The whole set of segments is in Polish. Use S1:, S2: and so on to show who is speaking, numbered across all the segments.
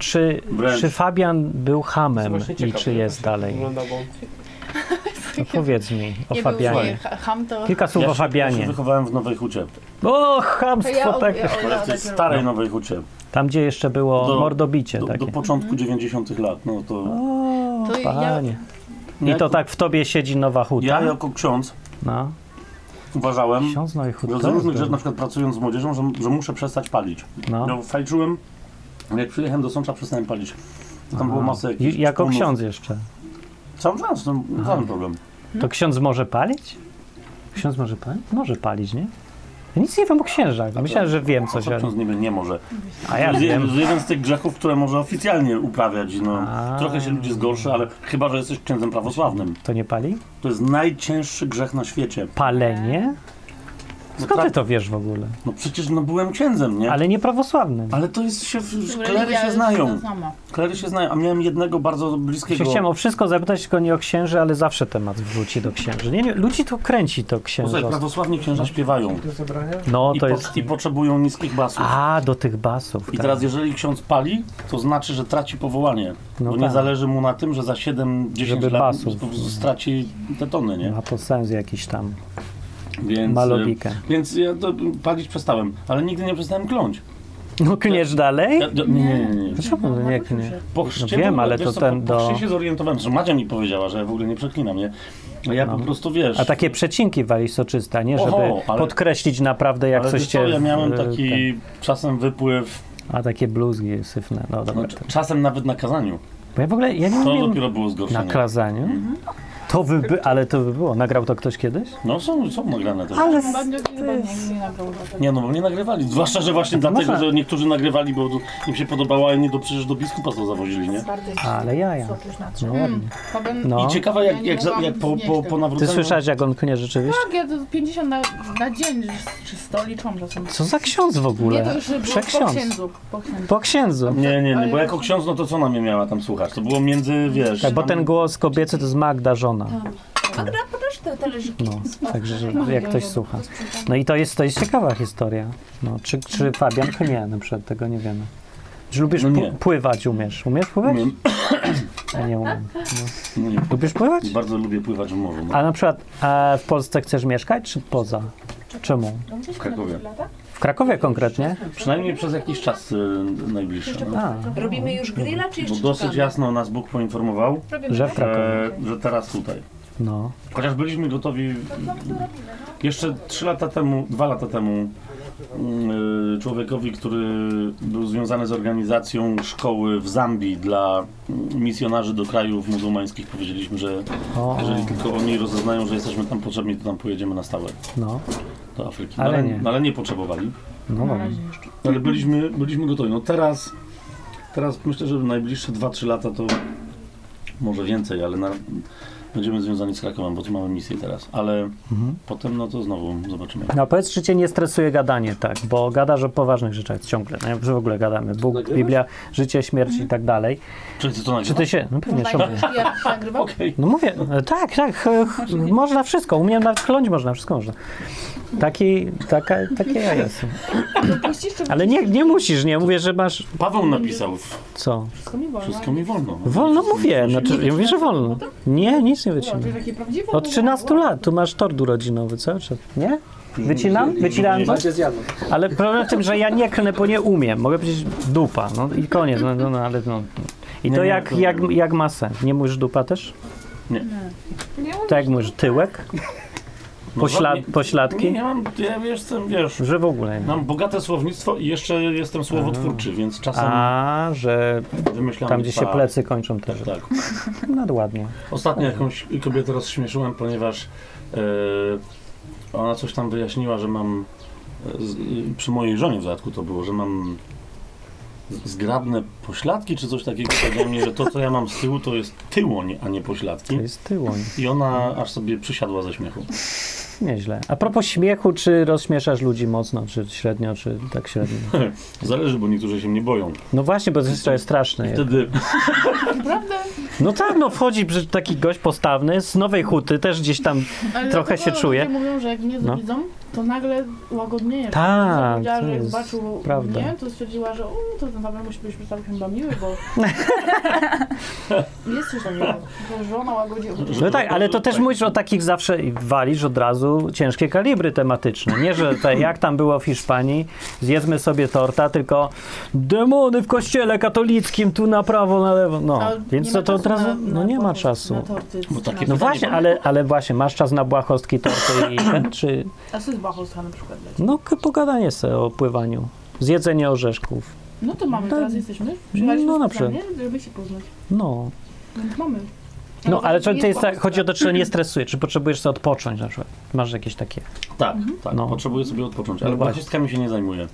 S1: czy,
S2: Wręcz.
S1: czy Fabian był hamem i czy jest dalej?
S3: wygląda, bo-
S1: No powiedz mi o
S4: Nie
S1: Fabianie.
S4: był ham, to...
S1: Kilka słów
S2: Ja
S1: o
S2: się, ja się
S1: Fabianie.
S2: wychowałem w Nowej Hucie.
S1: O,
S4: To
S1: chamstwo
S4: ja,
S1: tak.
S4: ja,
S2: Ale
S4: ja,
S2: w tej starej Nowej Hucie.
S1: Tam, gdzie jeszcze było
S2: Do-
S1: mordobicie
S2: Do,
S1: takie.
S2: do początku 90 lat. No to
S1: O,
S4: To ja-
S1: panie. I
S2: Ja
S1: to tak w tobie siedzi nowa huta?
S2: ja jako ksiądz
S1: No.
S2: uważałem,
S1: Ksiądz nowej huty.
S2: że z różnych rzeczy, na przykład pracując z młodzieżą, że, że muszę przestać palić.
S1: No.
S2: No, fajczyłem, jak przyjechałem do Sącza, przestałem palić. Tam było
S1: Aha.
S2: masę
S1: I-
S2: jakichś
S1: Jako
S2: członów.
S1: ksiądz jeszcze.
S2: Cały czas, to żaden problem.
S1: To ksiądz może palić? Ksiądz może palić? Może palić, nie? Ja nic nie wiem o księżach. Myślałem, że wiem coś.
S2: Co
S1: Ale...
S2: ksiądz nie, nie może.
S1: A ja
S2: Z-
S1: wiem.
S2: Jeden z tych grzechów, które może oficjalnie uprawiać. No,
S1: A.
S2: trochę się ludzi zgorszy, ale chyba, że jesteś księdzem prawosławnym.
S1: To nie pali?
S2: To jest najcięższy grzech na świecie.
S1: Palenie?
S2: No,
S1: Skąd ty to wiesz w ogóle?
S2: no przecież no, byłem księdzem, nie? Ale,
S1: Ale nie prawosławnym.
S2: to jest się, klery się znają. Klery się znają, a miałem jednego bardzo bliskiego...
S1: chciałem o wszystko zapytać, tylko nie o księży, ale zawsze temat wróci do księży. Nie, nie, ludzi to kręci to
S2: Posłuchaj,
S1: księży.
S2: prawosławni księża śpiewają
S3: Do zebrania?
S1: No
S2: i,
S1: to
S2: po,
S1: jest...
S2: i potrzebują niskich basów.
S1: A, do tych basów.
S2: I
S1: tak.
S2: teraz jeżeli ksiądz pali, to znaczy, że traci powołanie.
S1: No
S2: bo nie
S1: tak.
S2: zależy mu na tym, że za 7-10
S1: Żeby
S2: lat
S1: basów.
S2: po prostu straci te tony, nie?
S1: Ma to sens jakiś tam.
S2: Więc,
S1: Ma
S2: e,
S1: logikę.
S2: Więc ja to palić przestałem, ale nigdy nie przestałem kląć.
S1: No kniesz dalej?
S2: Ja, ja, nie, nie, nie, nie.
S1: Dlaczego no nie knie?
S2: Po
S1: No
S2: chrzcie,
S1: wiem,
S2: w ogóle,
S1: ale to
S2: co,
S1: ten
S2: po,
S1: do-
S2: po się zorientowałem, że Madzia mi powiedziała, że ja w ogóle nie przeklinam, nie? A ja
S1: No.
S2: po prostu, wiesz...
S1: A takie przecinki wali soczyste, nie? Żeby
S2: Oho, ale-
S1: podkreślić naprawdę jak coś cię...
S2: co, ja miałem
S1: e,
S2: taki czasem wypływ,
S1: Ten, a takie bluzgi syfne. No dobra.
S2: no,
S1: to-
S2: czasem nawet na kazaniu.
S1: Bo ja w ogóle, ja nie
S2: To dopiero było
S1: na
S2: zgorszenie.
S1: kazaniu. To by, by, ale to by było. Nagrał to ktoś kiedyś?
S2: No są, są nagrane też.
S1: Ale
S4: Chyba nie, chyba nie, nie nagrał.
S2: Nie no, bo nie nagrywali. Zwłaszcza, że właśnie
S1: No to
S2: dlatego,
S1: można-
S2: że niektórzy nagrywali, bo im się podobało, a inni do, przecież do biskupa to zawozili, nie?
S1: Ale jaja. No ładnie.
S4: Powiem,
S1: No.
S2: I ciekawe,
S4: Ja
S2: jak,
S4: nie
S2: jak, za- jak po, po, po
S1: Ty
S2: nawróceniu...
S1: słyszałeś jak on knie rzeczywiście?
S4: tak, ja to 50 na, na dzień, czy 100 liczą czasem.
S1: Co za ksiądz w
S4: Nie,
S1: ogóle?
S4: to już było po
S1: Przeksiądz.
S4: księdzu. Po księdzu.
S1: Po księdzu.
S2: Nie, nie, nie, bo jako ksiądz, no to co ona mnie miała tam słuchać? To było między, wiesz...
S1: Tak, bo ten głos kobiecy to jest Magda żona.
S5: Magda, podasz te talerzyki.
S1: No, także że jak ktoś słucha. No i to jest, to jest ciekawa historia. No, czy, czy Fabian knie na przykład, tego nie wiemy. Czy lubisz
S2: No nie.
S1: pł- pływać, umiesz? Umiesz pływać?
S2: Umiem.
S1: Ja nie umiem.
S2: No nie.
S1: Lubisz pływać?
S2: Bardzo lubię pływać w morzu. No.
S1: A na przykład e, w Polsce chcesz mieszkać, czy poza? Czemu?
S2: W Krakowie.
S1: W Krakowie konkretnie?
S2: Przynajmniej przez jakiś czas y, najbliższy. No.
S1: A,
S5: Robimy już grilla, czy
S2: Bo
S5: jeszcze
S2: dosyć
S5: czekamy?
S2: jasno nas Bóg poinformował,
S4: Robimy
S1: że w
S4: tak?
S1: Krakowie.
S2: że, że teraz tutaj.
S1: No.
S2: Chociaż byliśmy gotowi jeszcze trzy lata temu, dwa lata temu yy, człowiekowi, który był związany z organizacją szkoły w Zambii dla mm, misjonarzy do krajów muzułmańskich powiedzieliśmy, że
S1: O,
S2: jeżeli tylko oni rozeznają, że jesteśmy tam potrzebni, to tam pojedziemy na stałe
S1: no.
S2: Do Afryki.
S1: Ale
S2: ale,
S1: nie.
S2: ale nie potrzebowali.
S1: No
S4: razie jeszcze.
S2: Ale byliśmy, byliśmy gotowi. No teraz, teraz myślę, że w najbliższe 2-3 lata to może więcej, ale na, będziemy związani z Krakowem, bo tu mamy misję teraz. Ale
S1: Mhm.
S2: potem no to znowu zobaczymy.
S1: No powiedz, czy cię nie stresuje gadanie, tak? Bo gadasz o poważnych rzeczach ciągle. No, że w ogóle gadamy. Bóg,
S3: Nagrywasz?
S1: Biblia, życie, śmierć i tak dalej.
S2: Czy ty to nagrywasz?
S1: Czy ty się... No pewnie, czemu?
S4: nagrywa?
S2: Okej.
S1: No mówię, e, tak, tak, ch, ch, można wszystko, u mnie nawet kląć można, wszystko można. Taki, taka, takie ja jestem. Ale nie, nie musisz, nie, mówię, że masz,
S2: Paweł napisał,
S1: co?
S4: Wszystko mi wolno.
S2: wszystko mi wolno.
S1: Wolno mówię, znaczy, ja mówię, że wolno. Nie, nic nie wycinam. Od 13 lat, tu masz tort urodzinowy, cały czas, nie? Wycinam? Coś?
S3: Zjadł.
S1: Ale problem w tym, że ja nie klnę, bo nie umiem. Mogę powiedzieć dupa, no i koniec, no, no, no ale no. I to jak, jak, jak ma sens? Nie mówisz dupa też?
S4: Nie
S1: To jak mówisz tyłek?
S2: No,
S1: Poślad,
S2: nie,
S1: pośladki?
S2: nie mam, ja jestem, wiesz,
S1: Że w ogóle nie.
S2: mam bogate słownictwo i jeszcze jestem słowotwórczy, więc czasem
S1: A, że tam, gdzie się plecy kończą też.
S2: Tak, tak.
S1: Nadładnie.
S2: Ostatnio jakąś kobietę rozśmieszyłem, ponieważ e, ona coś tam wyjaśniła, że mam e, z, przy mojej żonie w dodatku to było, że mam zgrabne pośladki czy coś takiego. Powiedziała mi, że to co ja mam z tyłu to jest tyłoń, a nie
S1: To
S2: pośladki.
S1: jest tyłoń.
S2: I ona aż sobie przysiadła ze śmiechu.
S1: Nieźle. A propos śmiechu, czy rozśmieszasz ludzi mocno, czy średnio, czy tak średnio?
S2: Zależy, bo niektórzy się mnie boją.
S1: No właśnie, bo to jest trochę straszne.
S2: Wtedy
S4: Naprawdę?
S1: No tak, no wchodzi że taki gość postawny z Nowej Huty, też gdzieś tam
S4: Ale
S1: Trochę się.
S4: Ludzie mówią, że jak mnie
S1: No.
S4: widzą, to nagle łagodnieje.
S1: Tak, to
S4: że jak
S1: jest
S4: zobaczył
S1: prawda.
S4: mnie, to stwierdziła, że o, to ten Paweł musi być całkiem chyba miły, bo jest coś takiego, że żona łagodzi.
S1: No tak, ale to też mówisz o takich zawsze i walisz od razu ciężkie kalibry tematyczne. Nie, że te, jak tam było w Hiszpanii, zjedzmy sobie torta, tylko demony w kościele katolickim, tu na prawo, na lewo. No,
S4: A
S1: więc to, to od razu,
S4: na-
S1: no nie ma czasu.
S4: Na torty, na-
S1: No właśnie, ale, ale właśnie, masz czas na błahostki, torty i ten, czy
S4: A co jest bachostka na przykład?
S1: no pogadanie sobie o pływaniu, zjedzenie orzeszków.
S4: No to mamy,
S1: To-
S4: teraz jesteśmy. Przyjechaliśmy
S1: no
S4: no,
S1: na
S4: specjalnie, żeby się poznać.
S1: No,
S4: Więc mamy.
S1: No ale
S4: to
S1: czy to jest tak, chodzi o to, czy nie stresuje, czy potrzebujesz sobie odpocząć na przykład. Masz jakieś takie?
S2: Tak, tak,
S1: No.
S2: potrzebuję sobie odpocząć, ale
S1: No
S2: błahostkami się nie zajmuję.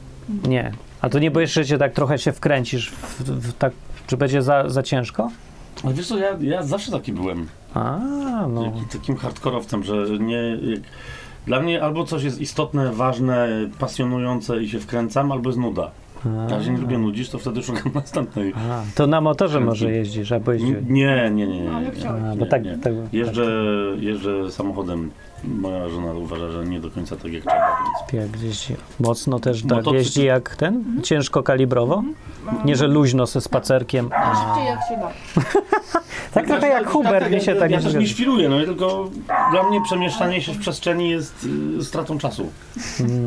S1: Nie. A to nie boisz, że cię tak trochę się wkręcisz w, w tak, czy będzie za, za ciężko?
S2: Ale wiesz co, ja, ja zawsze taki byłem.
S1: A, no.
S2: Jak- Takim hardkorowcem, że nie... Jak, dla mnie albo coś jest istotne, ważne, pasjonujące i się wkręcam, albo jest nuda.
S1: A,
S2: się nie lubię nudzić, to wtedy szukam następnej.
S1: a, to na motorze może jeździsz, albo jeździsz.
S2: Nie, nie, nie, nie. Nie.
S1: A,
S2: nie,
S1: bo tak,
S2: nie.
S1: tak,
S2: Jeżdżę, jeżdżę samochodem. Moja żona uważa, że nie do końca tak jak trzeba. Więc.
S1: tak gdzieś mocno też tak
S2: Motocykl-
S1: jeździ jak ten? Ciężko kalibrowo? Nie, że luźno ze spacerkiem.
S4: Szybciej jak się da.
S1: tak trochę jak Hubert, mi się tak
S2: Ja też
S1: nie
S2: nie świruję, no tylko dla mnie przemieszczanie się w przestrzeni jest y, stratą czasu.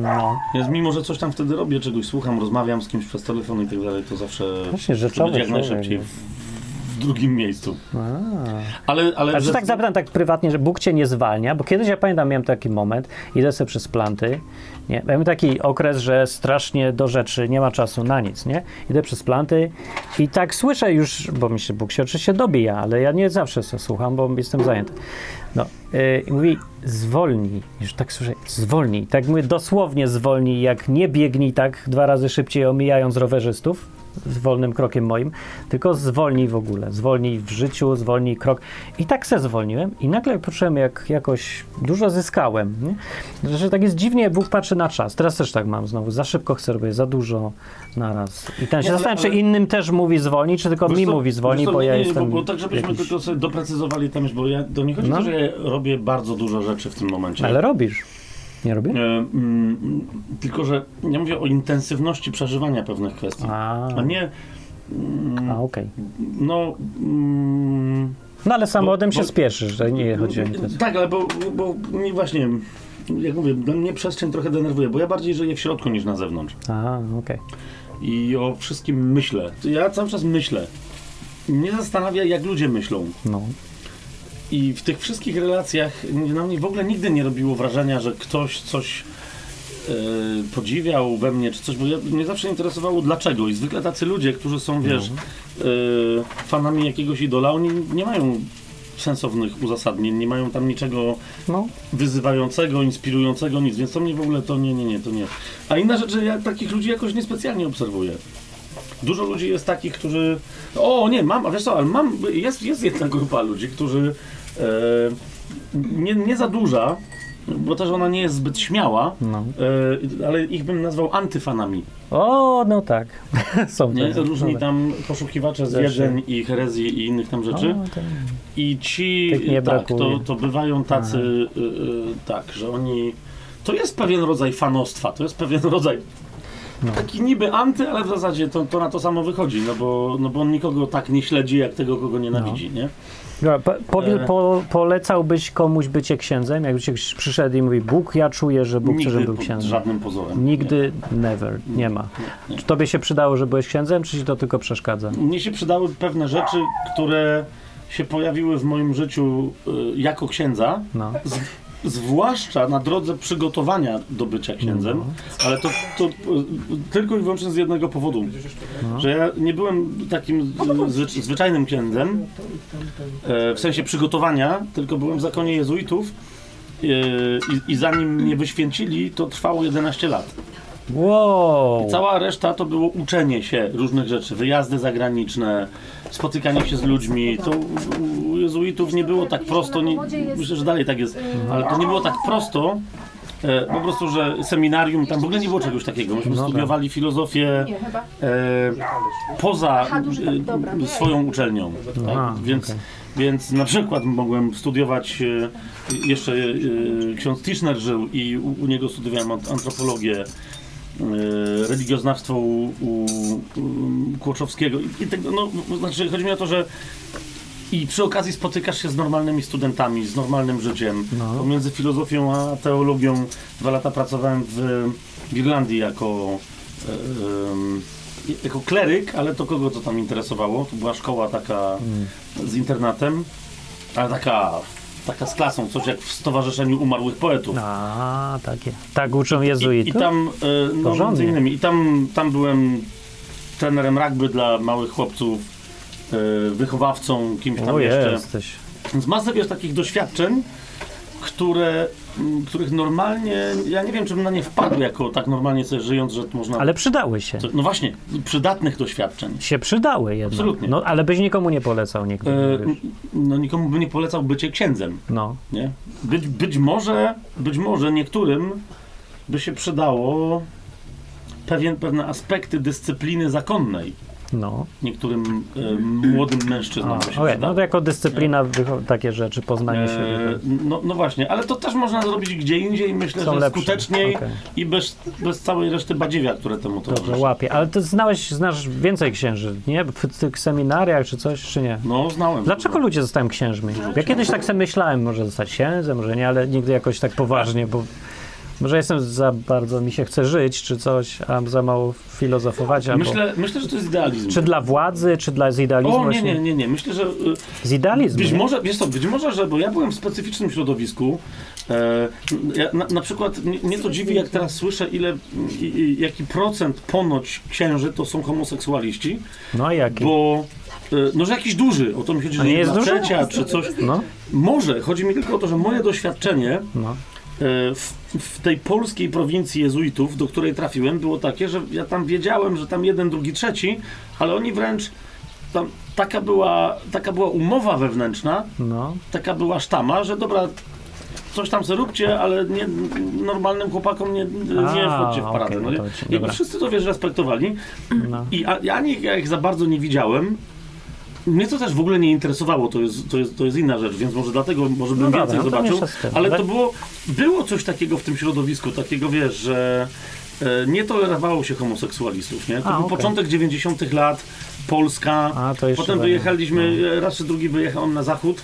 S1: No,
S2: Więc mimo, że coś tam wtedy robię, czegoś słucham, rozmawiam z kimś przez telefon i tak dalej, to zawsze
S1: właśnie
S2: to będzie jak najszybciej w drugim miejscu.
S1: A.
S2: Ale, ale
S1: A że tak zapytam tak prywatnie, że Bóg cię nie zwalnia, bo kiedyś ja pamiętam, miałem taki moment, idę sobie przez planty, nie, miałem taki okres, że strasznie do rzeczy, nie ma czasu na nic, nie? Idę przez planty i tak słyszę już, bo mi się Bóg się oczywiście dobija, ale ja nie zawsze sobie słucham, bo jestem zajęty. No, yy, mówi, zwolnij, już tak słyszę, zwolnij, tak mówię, dosłownie zwolnij, jak nie biegnij tak dwa razy szybciej omijając rowerzystów, z wolnym krokiem moim, tylko zwolnij w ogóle, zwolnij w życiu, zwolnij krok. I tak se zwolniłem i nagle poczułem, jak jakoś dużo zyskałem. Nie? Że tak jest dziwnie, Bóg patrzy na czas. Teraz też tak mam znowu, za szybko chcę robić, za dużo naraz. I ten się zastanawiam, czy innym też mówi zwolnij, czy tylko mi
S2: co,
S1: mówi zwolnij, bo ja
S2: nie,
S1: jestem
S2: Bo, tak, żebyśmy
S1: jakiś...
S2: tylko sobie doprecyzowali tam, bo ja, to nie chodzi
S1: No.
S2: to, że ja robię bardzo dużo rzeczy w tym momencie.
S1: Ale robisz. Nie robię?
S2: E, mm, tylko, że ja mówię o intensywności przeżywania pewnych kwestii,
S1: A,
S2: a nie... mm,
S1: a okej.
S2: No... Mm,
S1: No ale samochodem
S2: Bo-
S1: się
S2: bo-
S1: spieszysz, że nie chodzi o intencję.
S2: Tak, ale bo, bo mnie właśnie, jak mówię, dla mnie przestrzeń trochę denerwuje, bo ja bardziej żyję w środku niż na zewnątrz.
S1: A, okej.
S2: I o wszystkim myślę. Ja cały czas myślę. Mnie zastanawia, jak ludzie myślą.
S1: No.
S2: I w tych wszystkich relacjach na mnie w ogóle nigdy nie robiło wrażenia, że ktoś coś e, podziwiał we mnie, czy coś, bo ja, mnie zawsze interesowało dlaczego. I zwykle tacy ludzie, którzy są, wiesz, e, fanami jakiegoś idola, oni nie mają sensownych uzasadnień, nie mają tam niczego
S1: No.
S2: wyzywającego, inspirującego, nic, więc to mnie w ogóle to nie, nie, nie, to nie. A inna rzecz, że ja takich ludzi jakoś niespecjalnie obserwuję. Dużo ludzi jest takich, którzy. O, nie, mam, a wiesz co, ale mam. Jest, jest jedna grupa ludzi, którzy nie, nie za duża, bo też ona nie jest zbyt śmiała,
S1: No.
S2: e, ale ich bym nazwał antyfanami.
S1: O, no tak. Są
S2: Nie?
S1: tacy.
S2: Różni tam poszukiwacze zwiedzeń i herezji i innych tam rzeczy.
S1: O, to-
S2: I ci,
S1: Tych nie
S2: tak, to, to bywają tacy, y, y, tak, że oni, to jest pewien rodzaj fanostwa, to jest pewien rodzaj
S1: No.
S2: taki niby anty, ale w zasadzie to, to na to samo wychodzi, no bo, no bo on nikogo tak nie śledzi, jak tego, kogo nienawidzi, nie?
S1: Dobra, po, powie,
S2: E.
S1: po, polecałbyś komuś bycie księdzem? Jakbyś przyszedł i mówi, Bóg, ja czuję, że Bóg chce, żebym był księdzem.
S2: żadnym pozorem.
S1: Nigdy, never, nie ma.
S2: Nie, nie.
S1: Czy tobie się przydało, że byłeś księdzem, czy ci to tylko przeszkadza?
S2: Mnie się przydały pewne rzeczy, które się pojawiły w moim życiu y, jako księdza,
S1: No.
S2: Zwłaszcza na drodze przygotowania do bycia księdzem,
S1: No.
S2: ale to, to y, tylko i wyłącznie z jednego powodu,
S1: No.
S2: że ja nie byłem takim zwy, zwyczajnym księdzem, e, w sensie przygotowania, tylko byłem w zakonie jezuitów e, i, i zanim mnie wyświęcili, to trwało 11 lat.
S1: Wow!
S2: Cała reszta to było uczenie się różnych rzeczy, wyjazdy zagraniczne, spotykanie się z ludźmi. To u- jezuitów nie było tak prosto, nie, myślę, że dalej tak jest, ale to nie było tak prosto, e, po prostu, że seminarium, tam w ogóle nie było czegoś takiego. Myśmy
S1: No tak.
S2: studiowali filozofię
S5: Nie, chyba.
S2: e, poza
S5: duży,
S2: e, swoją uczelnią. Tak? Więc, więc na przykład mogłem studiować, e, jeszcze e, ksiądz Tischner żył i u, u niego studiowałem ant- antropologię, religioznawstwo u, u, u Kłoczowskiego. I, tego, no, znaczy, chodzi mi o to, że i przy okazji spotykasz się z normalnymi studentami, z normalnym życiem.
S1: No.
S2: Pomiędzy filozofią a teologią dwa lata pracowałem w, w Irlandii jako, e, em, jako kleryk, ale to kogo to tam interesowało? To była szkoła taka z internatem, ale taka, taka z klasą, coś jak w Stowarzyszeniu Umarłych Poetów.
S1: A, takie. Tak uczą
S2: I,
S1: jezuitów?
S2: I tam, e, no,
S1: Porządnie.
S2: między innymi, i tam, tam byłem trenerem rugby dla małych chłopców, e, wychowawcą, kimś tam
S1: o,
S2: jeszcze.
S1: jesteś.
S2: Więc masę wiesz takich doświadczeń, które, których normalnie, ja nie wiem, czy bym na nie wpadł jako tak normalnie sobie żyjąc, że można...
S1: Ale przydały się.
S2: No właśnie, przydatnych doświadczeń.
S1: Się przydały jednak.
S2: Absolutnie.
S1: No, ale byś nikomu nie polecał nigdy.
S2: E, no nikomu by nie polecał bycie księdzem,
S1: No.
S2: nie? Być, być może, być może niektórym by się przydało pewien, pewne aspekty dyscypliny zakonnej.
S1: No.
S2: Niektórym e, młodym
S1: A,
S2: mężczyznom się
S1: okej,
S2: przydało.
S1: no to jako dyscyplina wycho- takie rzeczy, poznanie
S2: E,
S1: siebie.
S2: no, no właśnie, ale to też można zrobić gdzie indziej, myślę,
S1: Są
S2: że
S1: lepsze.
S2: skuteczniej
S1: Okej.
S2: i bez, bez całej reszty badziewia, które temu
S1: Dobrze,
S2: towarzyszy.
S1: łapię. Ale ty znałeś, znasz więcej księży, nie? W tych seminariach czy coś, czy nie?
S2: No, znałem.
S1: Dlaczego ludzie zostają księżmi? Ja kiedyś tak sobie myślałem, może zostać księdzem, może nie, ale nigdy jakoś tak poważnie, bo może jestem za bardzo, mi się chce żyć, czy coś, a za mało filozofować, albo...
S2: Myślę, myślę, że to jest idealizm.
S1: Czy dla władzy, czy dla z idealizmu?
S2: O, nie, nie, nie, nie. Myślę, że y,
S1: Z idealizmu.
S2: być
S1: nie?
S2: może, wiesz co, być może, że, bo ja byłem w specyficznym środowisku. E, ja, na, na przykład mnie, mnie to dziwi, jak teraz słyszę, ile, i, i, jaki procent ponoć księży to są homoseksualiści,
S1: No a jaki?
S2: bo y, no, że jakiś duży, o to mi chodzi, że
S1: nie jest
S2: trzecia, czy coś.
S1: No,
S2: Może, chodzi mi tylko o to, że moje doświadczenie
S1: no.
S2: E, w, w tej polskiej prowincji jezuitów, do której trafiłem, było takie, że ja tam wiedziałem, że tam jeden, drugi, trzeci, ale oni wręcz tam taka była, taka była umowa wewnętrzna,
S1: No,
S2: taka była sztama, że dobra, coś tam sobie róbcie, ale nie, normalnym chłopakom nie, nie
S1: A,
S2: wchodźcie w paradę.
S1: okej,
S2: no,
S1: no to
S2: I wszyscy to wiesz, respektowali.
S1: no.
S2: I a, ja nie, ja ich za bardzo nie widziałem. Mnie to też w ogóle nie interesowało, to jest, to jest, to jest inna rzecz, więc może dlatego może bym
S1: No dobra,
S2: więcej
S1: no to
S2: zobaczył. Ale to było, było coś takiego w tym środowisku, takiego wiesz, że e, nie tolerowało się homoseksualistów, nie? To
S1: A,
S2: był
S1: okej.
S2: początek 90 lat, Polska.
S1: A,
S2: Potem wyjechaliśmy,
S1: no.
S2: e, raz czy drugi wyjechałem na zachód,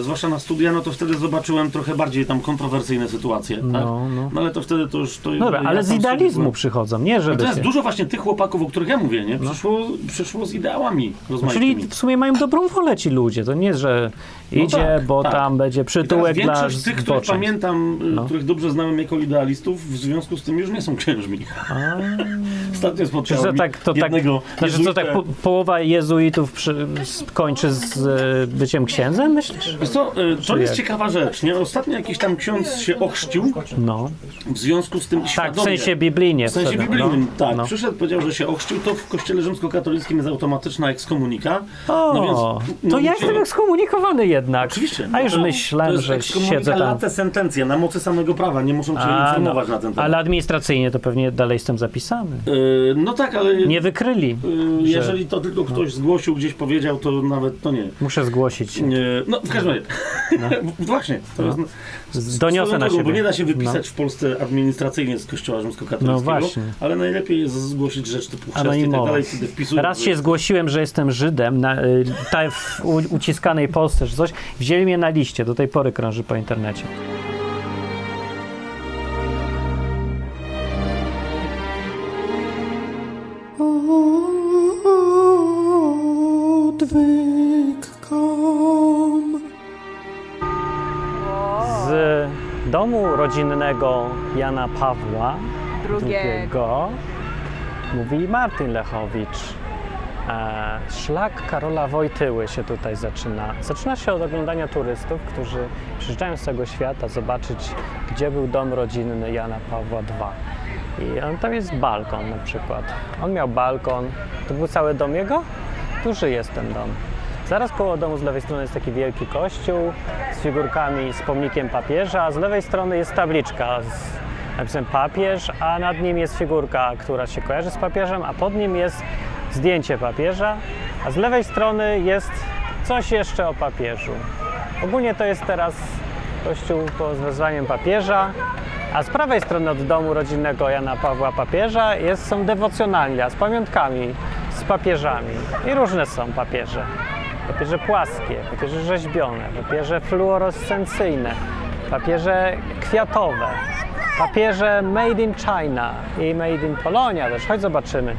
S2: zwłaszcza na studia, no to wtedy zobaczyłem trochę bardziej tam kontrowersyjne sytuacje, tak?
S1: No, no.
S2: No ale to wtedy to już... To
S1: Dobra,
S2: ja
S1: ale z idealizmu przychodzą, nie żeby...
S2: Natomiast
S1: się-
S2: dużo właśnie tych chłopaków, o których ja mówię, nie? Przyszło, przyszło z ideałami rozmaitymi.
S1: Czyli w sumie mają dobrą wolę ci ludzie. To nie, że
S2: No
S1: idzie,
S2: tak,
S1: bo
S2: tak.
S1: tam będzie
S2: teraz
S1: przytułek dla
S2: większość tych, których pamiętam, y,
S1: No.
S2: których dobrze znałem jako idealistów, w związku z tym już nie są księżmi.
S1: A,
S2: Ostatnio spotkałem
S1: że tak, to tak,
S2: jednego
S1: znaczy, co, tak
S2: jezuitę.
S1: po, połowa jezuitów przy, kończy z e, byciem księdzem, myślisz?
S2: Wiesz co, y, to jest ciekawa rzecz, nie? Ostatnio jakiś tam ksiądz się ochrzcił,
S1: No.
S2: w związku z tym
S1: Tak, w sensie biblijnie.
S2: W sensie
S1: wtedy,
S2: biblijnym,
S1: no.
S2: tak.
S1: No.
S2: Przyszedł, powiedział, że się ochrzcił, to w kościele rzymskokatolickim jest automatyczna ekskomunika.
S1: O,
S2: No więc,
S1: to
S2: no,
S1: ja
S2: gdzie-
S1: jestem ekskomunikowany jednak.
S2: Oczywiście.
S1: A już
S2: No, to
S1: myślałem, że siedzę tam.
S2: late sentencje, na mocy samego prawa, nie muszą cię
S1: A, no,
S2: informować na ten temat.
S1: ale administracyjnie to pewnie dalej jestem zapisany.
S2: Y, no tak, ale
S1: Nie wykryli.
S2: y,
S1: że-
S2: jeżeli to tylko ktoś zgłosił, gdzieś powiedział, to nawet to nie.
S1: Muszę zgłosić.
S2: Nie, no w każdym razie. Właśnie, to jest,
S1: Doniosę na
S2: drogą,
S1: siebie.
S2: Bo nie da się wypisać w Polsce administracyjnie z kościoła rzymskokatolickiego,
S1: No właśnie.
S2: ale najlepiej jest zgłosić rzecz typu chrzest i tak dalej, wtedy wpisują.
S1: Raz się zgłosiłem, że jestem Żydem, na, y, ta, w uciskanej Polsce czy coś. Wzięli mnie na liście, do tej pory krąży po internecie. Rodzinnego Jana Pawła II mówi Martin Lechowicz. E, Szlak Karola Wojtyły się tutaj zaczyna. Zaczyna się od oglądania turystów, którzy przyjeżdżają z całego świata zobaczyć, gdzie był dom rodzinny Jana Pawła II. I on, tam jest balkon na przykład. On miał balkon. To był cały dom jego? Duży jest ten dom. Zaraz koło domu z lewej strony jest taki wielki kościół z figurkami, z pomnikiem papieża, a z lewej strony jest tabliczka z napisem papież, a nad nim jest figurka, która się kojarzy z papieżem, a pod nim jest zdjęcie papieża, a z lewej strony jest coś jeszcze o papieżu. Ogólnie to jest teraz kościół pod wezwaniem papieża, a z prawej strony od domu rodzinnego Jana Pawła Papieża jest, są dewocjonalnia z pamiątkami, z papieżami. I różne są papieże. Papieże płaskie, papieże rzeźbione, papieże fluorescencyjne, papieże kwiatowe, papieże made in China i made in Polonia też. Chodź zobaczymy.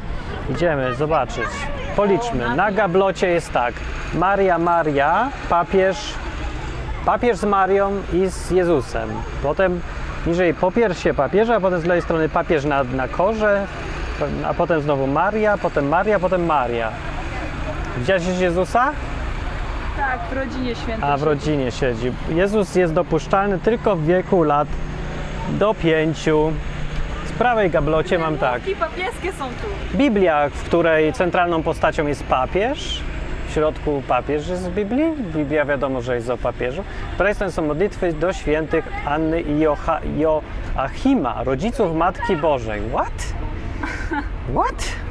S1: Idziemy zobaczyć. Policzmy. Na gablocie jest tak. Maria, Maria, papież, papież z Marią i z Jezusem. Potem niżej popiersie papieża, a potem z lewej strony papież na, na korze, a potem znowu Maria, potem Maria, potem Maria. Widziałeś Jezusa?
S3: Tak, w rodzinie świętej.
S1: A w rodzinie siedzi. Jezus jest dopuszczalny tylko w wieku lat do pięciu. Z prawej gablocie mam tak.
S3: I papieskie są tu.
S1: Biblia, w której centralną postacią jest papież. W środku papież jest w Biblii. Biblia wiadomo, że jest o papieżu. Z strony są modlitwy do świętych Anny i Joachima, rodziców Matki Bożej. What? What?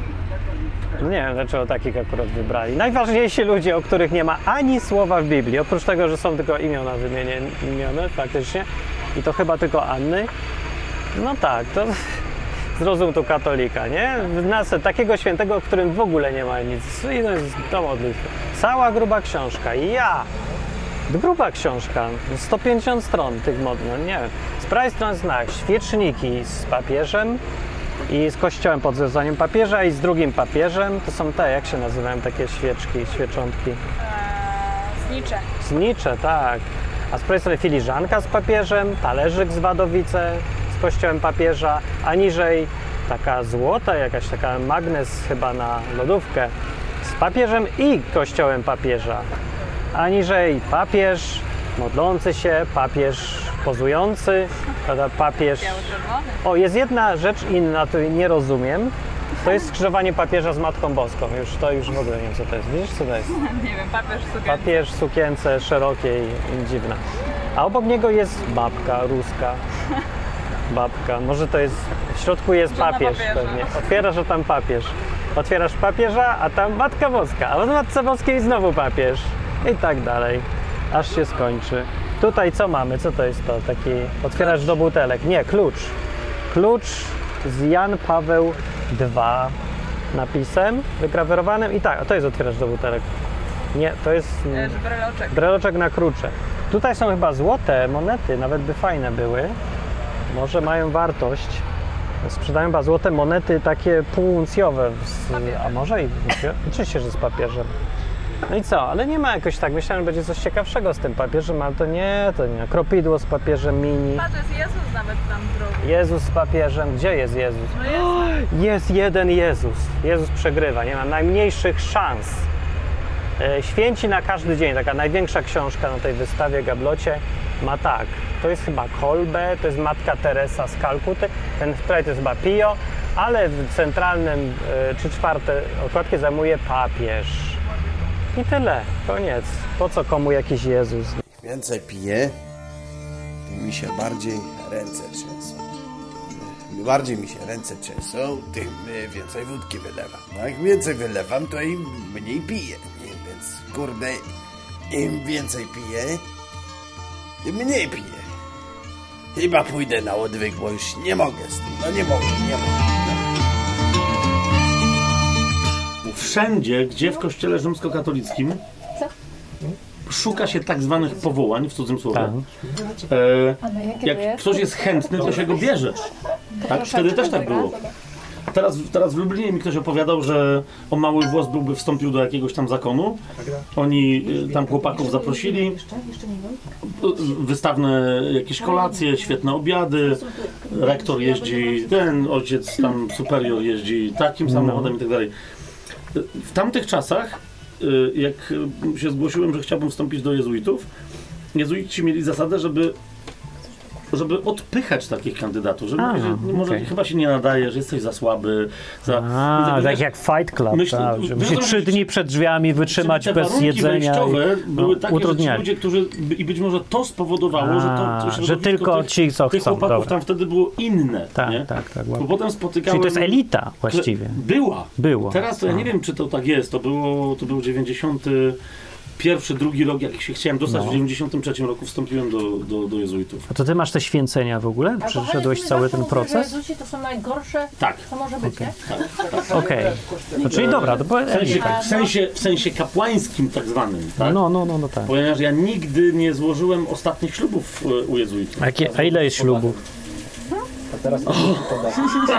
S1: No Nie wiem, dlaczego takich akurat wybrali. Najważniejsi ludzie, o których nie ma ani słowa w Biblii, oprócz tego, że są tylko imiona wymienione faktycznie i to chyba tylko Anny. No tak, to zrozum tu katolika, nie? Nas takiego świętego, o którym w ogóle nie ma nic. I to jest do modlitwy. Cała gruba książka. Ja! Gruba książka, 150 stron tych mod, no nie wiem. Z prawej strony znak, świeczniki z papieżem i z kościołem pod wezwaniem papieża i z drugim papieżem. To są te, jak się nazywają takie świeczki, świeczątki?
S3: Eee, znicze.
S1: Znicze, tak. A z prawej strony filiżanka z papieżem, talerzyk z Wadowice z kościołem papieża, a niżej taka złota, jakaś taka magnes chyba na lodówkę z papieżem i kościołem papieża. A niżej papież modlący się, papież pozujący, prawda, papież... O, jest jedna rzecz inna, której nie rozumiem. To jest skrzyżowanie papieża z Matką Boską. Już to już w ogóle nie wiem, co to jest. Widzisz, co to jest?
S3: Nie wiem, papież sobie.
S1: Papież w sukience szerokiej i dziwna. A obok niego jest babka ruska. Babka. Może to jest. W środku jest
S3: Żona
S1: papież
S3: papieża.
S1: pewnie. Otwierasz, a tam papież. Otwierasz papieża, a tam Matka Boska. A w Matce Boskiej znowu papież. I tak dalej. Aż się skończy. Tutaj co mamy? Co to jest to? Taki. Otwierasz do butelek. Nie, klucz. Klucz z Jan Paweł II napisem wygrawerowanym. I tak, a to jest otwierasz do butelek. Nie, to jest.
S3: Że breloczek.
S1: Breloczek na krucze. Tutaj są chyba złote monety, nawet by fajne były. Może mają wartość. Sprzedają chyba złote monety takie półuncjowe. Z, a może i oczywiście, że z papieżem. No i co? Ale nie ma jakoś tak. Myślałem, że będzie coś ciekawszego z tym papieżem, ale to nie, to nie. Kropidło z papieżem mini.
S3: Patrz, jest Jezus nawet tam zrobił.
S1: Jezus z papieżem. Gdzie jest Jezus?
S3: No jest.
S1: Jest jeden Jezus. Jezus przegrywa, nie ma najmniejszych szans. E, Święci na każdy dzień, taka największa książka na tej wystawie Gablocie ma tak. To jest chyba Kolbe, to jest Matka Teresa z Kalkuty, ten wczoraj to jest chyba Pio, ale w centralnym e, trzy czwarte okładki zajmuje papież. I tyle, koniec. Po co komu jakiś Jezus?
S6: więcej piję, tym mi się bardziej ręce trzęsą. Im bardziej mi się ręce trzęsą, tym y, więcej wódki wylewam. No jak więcej wylewam, to im mniej piję. Więc kurde, im więcej piję, tym mniej piję. Chyba pójdę na odwyk, bo już nie mogę z tym. No nie mogę, nie mogę.
S2: Wszędzie, gdzie w kościele rzymskokatolickim szuka się tak zwanych powołań, w cudzysłowie,
S1: Tak.
S2: e, jak ktoś jest chętny, to się go bierze. Tak? Wtedy też tak było. Teraz, teraz w Lublinie mi ktoś opowiadał, że o mały włos byłby wstąpił do jakiegoś tam zakonu. Oni y, tam chłopaków zaprosili. Wystawne jakieś kolacje, świetne obiady. Rektor jeździ, ten ojciec tam superior jeździ takim samochodem i tak dalej. W tamtych czasach, y, jak się zgłosiłem, że chciałbym wstąpić do jezuitów, jezuici mieli zasadę, żeby żeby odpychać takich kandydatów, żeby
S1: A,
S2: mówić, że może chyba się nie nadaje, że jesteś za słaby. Za,
S1: A,
S2: Więc
S1: tak jak Fight Club,
S2: Myślę-
S1: tak, trzy dni przed drzwiami wytrzymać
S2: te
S1: bez jedzenia.
S2: wejściowe
S1: i,
S2: były
S1: no,
S2: takie, że ci
S1: utrudniali.
S2: ludzie, którzy i być może to spowodowało, że to,
S1: A, że tylko
S2: tych,
S1: ci, co
S2: tych
S1: chcą.
S2: chłopaków
S1: Dobra.
S2: tam wtedy było inne,
S1: Tak,
S2: nie?
S1: tak, tak.
S2: Bo potem spotykałem...
S1: Czyli to jest elita właściwie.
S2: Była.
S1: Było.
S2: Teraz to ja
S1: A.
S2: nie wiem, czy to tak jest. To było, to był 91, drugi rok, jak się chciałem dostać,
S1: No.
S2: w 93 roku wstąpiłem do, do, do jezuitów.
S1: A to ty masz te święcenia w ogóle? Przeszedłeś cały ten proces?
S5: Jezusi to są najgorsze,
S2: Tak.
S5: co może być,
S1: Okej.
S5: nie?
S1: Okej. No, czyli dobra, to
S2: W sensie,
S1: elita.
S2: w sensie, w sensie kapłańskim tak zwanym, tak?
S1: No, no, no, no tak.
S2: Ponieważ ja nigdy nie złożyłem ostatnich ślubów e, u jezuitów.
S1: A, jakie, a ile jest ślubów?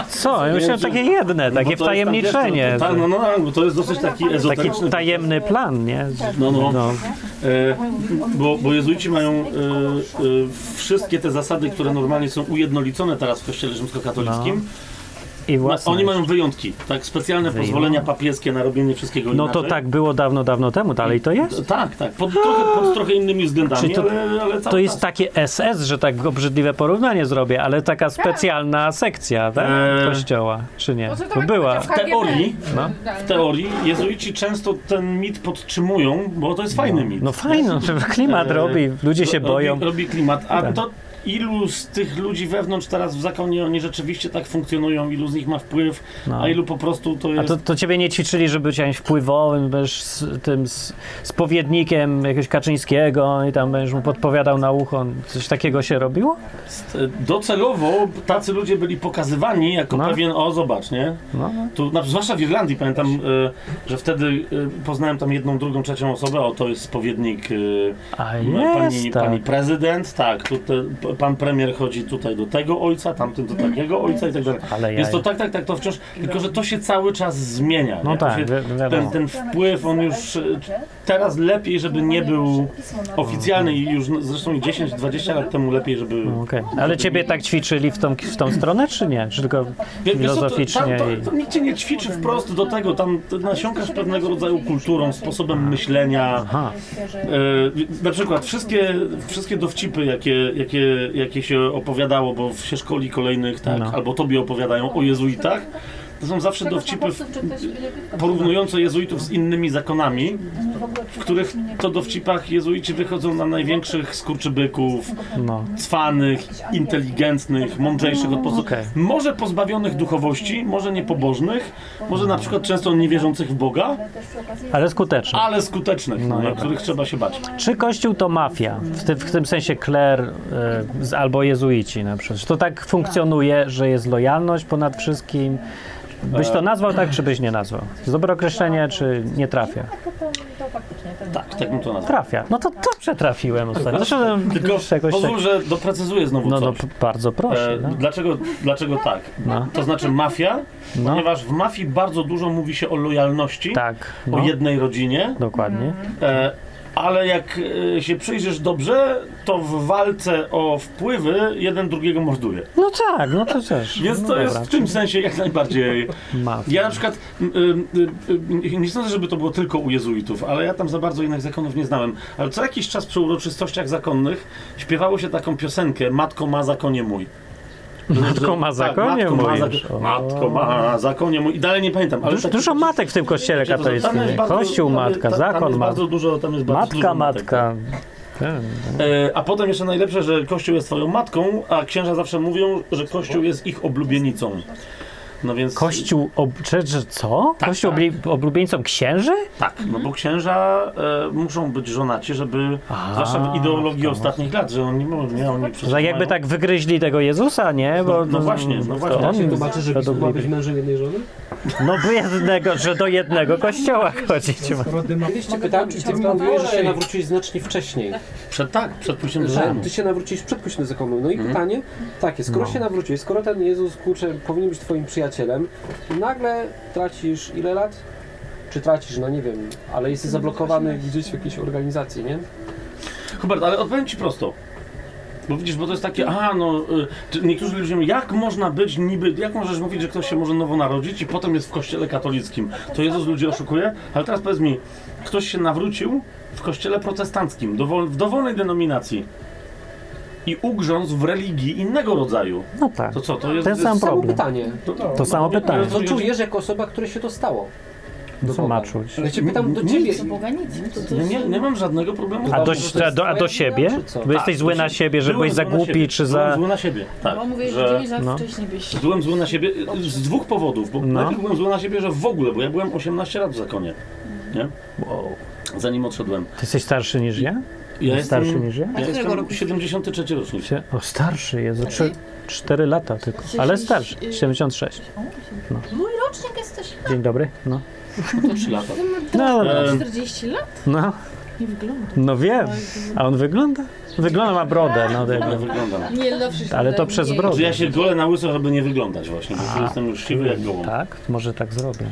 S1: Co? Ja myślałem takie jedne, takie
S2: to jest tam,
S1: wtajemniczenie.
S2: to- to- Tak, no, no, no, bo to jest dosyć taki
S1: Taki
S2: ezoteryczny.
S1: tajemny plan, nie?
S2: No, no.
S1: No.
S2: E, bo, bo jezuici mają e, e, wszystkie te zasady, które normalnie są ujednolicone teraz w kościele rzymskokatolickim.
S1: I
S2: No,
S1: własne.
S2: oni mają wyjątki, tak? Specjalne pozwolenia papieskie na robienie wszystkiego
S1: No to
S2: inaczej.
S1: tak było dawno, dawno temu, dalej to jest?
S2: Tak, tak. Pod trochę, pod trochę innymi względami,
S1: Czyli to-
S2: ale, ale
S1: To jest
S2: czas.
S1: takie SS, że tak obrzydliwe porównanie zrobię, ale taka specjalna sekcja, tak?
S2: Eee.
S1: Kościoła, czy nie?
S4: To tak
S1: była.
S2: W teorii,
S1: No.
S2: w teorii jezuici często ten mit podtrzymują, bo to jest fajny mit.
S1: No fajno, że klimat
S2: Eee,
S1: robi, ludzie się
S2: Ro-
S1: boją.
S2: Robi, robi klimat, a
S1: Tak.
S2: to ilu z tych ludzi wewnątrz teraz w zakonie oni rzeczywiście tak funkcjonują, ilu z nich ma wpływ,
S1: No.
S2: a ilu po prostu to
S1: A
S2: jest...
S1: to, to ciebie nie ćwiczyli, żeby być jakimś wpływowym, będziesz z tym z, spowiednikiem jakiegoś Kaczyńskiego i tam będziesz mu podpowiadał na ucho. Coś takiego się robiło?
S2: Docelowo tacy ludzie byli pokazywani jako
S1: No.
S2: pewien, o zobacz, nie?
S1: No.
S2: Tu, na, zwłaszcza w Irlandii pamiętam, e, że wtedy e, poznałem tam jedną, drugą, trzecią osobę, o to jest spowiednik
S1: A
S2: pani,
S1: tak.
S2: pani prezydent, tak, tu te, pan premier chodzi tutaj do tego ojca, tamten do takiego ojca i tak dalej.
S1: Ale
S2: Więc to tak, tak, tak, to wciąż, tylko że to się cały czas zmienia.
S1: No
S2: nie?
S1: Tak,
S2: się, ten, ten wpływ, on już e, teraz lepiej, żeby nie był oficjalny i już no, zresztą i 10-20 lat temu lepiej, żeby...
S1: No, Okej. Ale ciebie tak ćwiczyli w tą, w tą stronę, czy nie? Czy tylko
S2: Wie- co, to,
S1: filozoficznie?
S2: tam, to, to nikt cię nie ćwiczy wprost do tego, tam nasiąkasz pewnego rodzaju kulturą, sposobem myślenia.
S1: Aha.
S2: E, na przykład wszystkie, wszystkie dowcipy, jakie, jakie, jakie się opowiadało, bo się szkoli kolejnych, tak,
S1: No.
S2: albo tobie opowiadają o jezuitach, to są zawsze dowcipy porównujące jezuitów z innymi zakonami, w których to dowcipach jezuici wychodzą na największych skurczybyków,
S1: No.
S2: cwanych, inteligentnych, mądrzejszych od pozu.
S1: Okej.
S2: Może pozbawionych duchowości, może niepobożnych, może na przykład często niewierzących w Boga,
S1: Ale skuteczne.
S2: ale skutecznych, no, na
S1: dobra.
S2: których trzeba się bać.
S1: Czy Kościół to mafia? W, tym- w tym sensie kler y, albo jezuici na przykład. Czy to tak funkcjonuje, że jest lojalność ponad wszystkim? Byś to nazwał tak, czy byś nie nazwał? Jest dobre określenie, czy nie trafia?
S2: Tak, tak bym to nazwał.
S1: Trafia. No to dobrze trafiłem ostatnio. Zresztą
S2: Tylko
S1: tak...
S2: pozwól, że doprecyzuję znowu
S1: No, no
S2: coś.
S1: p- bardzo proszę.
S2: E,
S1: No.
S2: dlaczego, dlaczego tak?
S1: No.
S2: To znaczy mafia,
S1: No.
S2: ponieważ w mafii bardzo dużo mówi się o lojalności,
S1: Tak,
S2: o
S1: no,
S2: jednej rodzinie,
S1: dokładnie.
S2: E, ale jak e, się przyjrzysz dobrze, to w walce o wpływy jeden drugiego morduje.
S1: No tak, no to też.
S2: Więc
S1: no
S2: to jest
S1: dobra.
S2: w tym sensie jak najbardziej.
S1: Mafia.
S2: Ja na przykład, y, y, y, nie sądzę, żeby to było tylko u jezuitów, ale ja tam za bardzo innych zakonów nie znałem. Ale co jakiś czas przy uroczystościach zakonnych śpiewało się taką piosenkę Matko ma zakonie mój.
S1: Matko ma
S2: Tak,
S1: zakonie
S2: matko zak- matko ma zakonie mój. I dalej nie pamiętam. Ale
S1: Dużo,
S2: tak-
S1: dużo matek w tym kościele katolickim. Kościół, matka, zakon, matka.
S2: bardzo dużo, tam jest bardzo
S1: Matka, matka. Ten,
S2: E, A potem jeszcze najlepsze, że Kościół jest twoją matką, a księża zawsze mówią, że Kościół jest ich oblubienicą. No więc...
S1: Kościół, ob... co?
S2: Tak,
S1: Kościół
S2: tak.
S1: oblubieńcą księży?
S2: Tak, no bo księża e, muszą być żonaci, żeby...
S1: A,
S2: zwłaszcza w ideologii
S1: to
S2: ostatnich lat, że oni, no, nie, oni przecież
S1: Że jakby
S2: mają-
S1: tak wygryźli tego Jezusa, nie? Bo,
S2: No- no właśnie, no
S1: to
S2: właśnie.
S1: on
S2: Jak się
S7: Tłumaczy, że ma być mężem jednej żony?
S1: No by jednego, że do jednego kościoła chodzić ma.
S7: Kiedyś cię pytałem, czy ty mówiłeś, że się nawróciłeś znacznie wcześniej.
S2: Przed, tak, przed pójściem do zakonu.
S7: ty się nawróciłeś przed Kościołem zakonu. No i
S2: Mhm.
S7: pytanie takie, skoro
S1: No.
S7: się nawróciłeś, skoro ten Jezus, kurczę, powinien być twoim przyjacielem, nagle tracisz ile lat? Czy tracisz, no nie wiem, ale jesteś zablokowany gdzieś w jakiejś organizacji, nie?
S2: Hubert, ale odpowiem ci prosto. Bo widzisz, bo to jest takie, aha, no, y, niektórzy ludzie mówią, jak można być niby, jak możesz mówić, że ktoś się może nowo narodzić i potem jest w kościele katolickim. To Jezus ludzi oszukuje? Ale teraz powiedz mi, ktoś się nawrócił w kościele protestanckim, dowol, w dowolnej denominacji i ugrzązł w religii innego rodzaju.
S1: No tak.
S2: To co, to jest...
S1: Ten sam
S2: jest-
S7: Samo
S1: problem.
S7: pytanie.
S1: To samo
S2: nie-
S1: pytanie.
S7: Co czujesz jako osoba, której się to stało? Do
S1: Co ma czuć?
S7: Ja cię pytam do
S2: Nic.
S7: ciebie.
S4: Do Boga nic. To, to
S2: Ja nie, nie mam żadnego problemu. z
S1: A do,
S2: to
S1: a do, a do siebie? Bo jesteś
S2: Tak,
S1: zły na
S2: siebie.
S1: że
S2: Byłem
S1: byłeś za głupi, czy
S2: Byłem
S1: za...
S2: zły na siebie, tak.
S4: Bo mówię, że
S2: że
S4: 9 lat
S1: no.
S4: wcześniej byś...
S2: byłem zły na siebie z dwóch powodów, bo
S1: No.
S2: najpierw byłem zły na siebie, że w ogóle, bo ja byłem 18 lat w zakonie, nie? Zanim odszedłem.
S1: Ty jesteś starszy niż ja?
S2: Ja
S1: starszy
S2: jestem,
S1: niż ja?
S2: ja jestem 73 rocznik.
S1: Sie- O, starszy jest, o 3, 4 lata tylko. Ale starszy, 76.
S5: Mój rocznik jesteś.
S1: Dzień dobry. No,
S2: To 3 lata.
S1: no, no,
S2: Em,
S4: 40 lat?
S1: no,
S4: Nie wygląda.
S1: no wiem. A on wygląda? Wygląda, ma brodę. No, tak.
S2: wyglądam.
S4: Nie, zawsze się
S1: Ale to
S4: wydaje
S1: przez
S4: mniej.
S1: brodę.
S2: Że ja się golę na łyso, żeby nie wyglądać właśnie, bo jestem już siwy jak gołąb.
S1: Tak, może tak zrobię.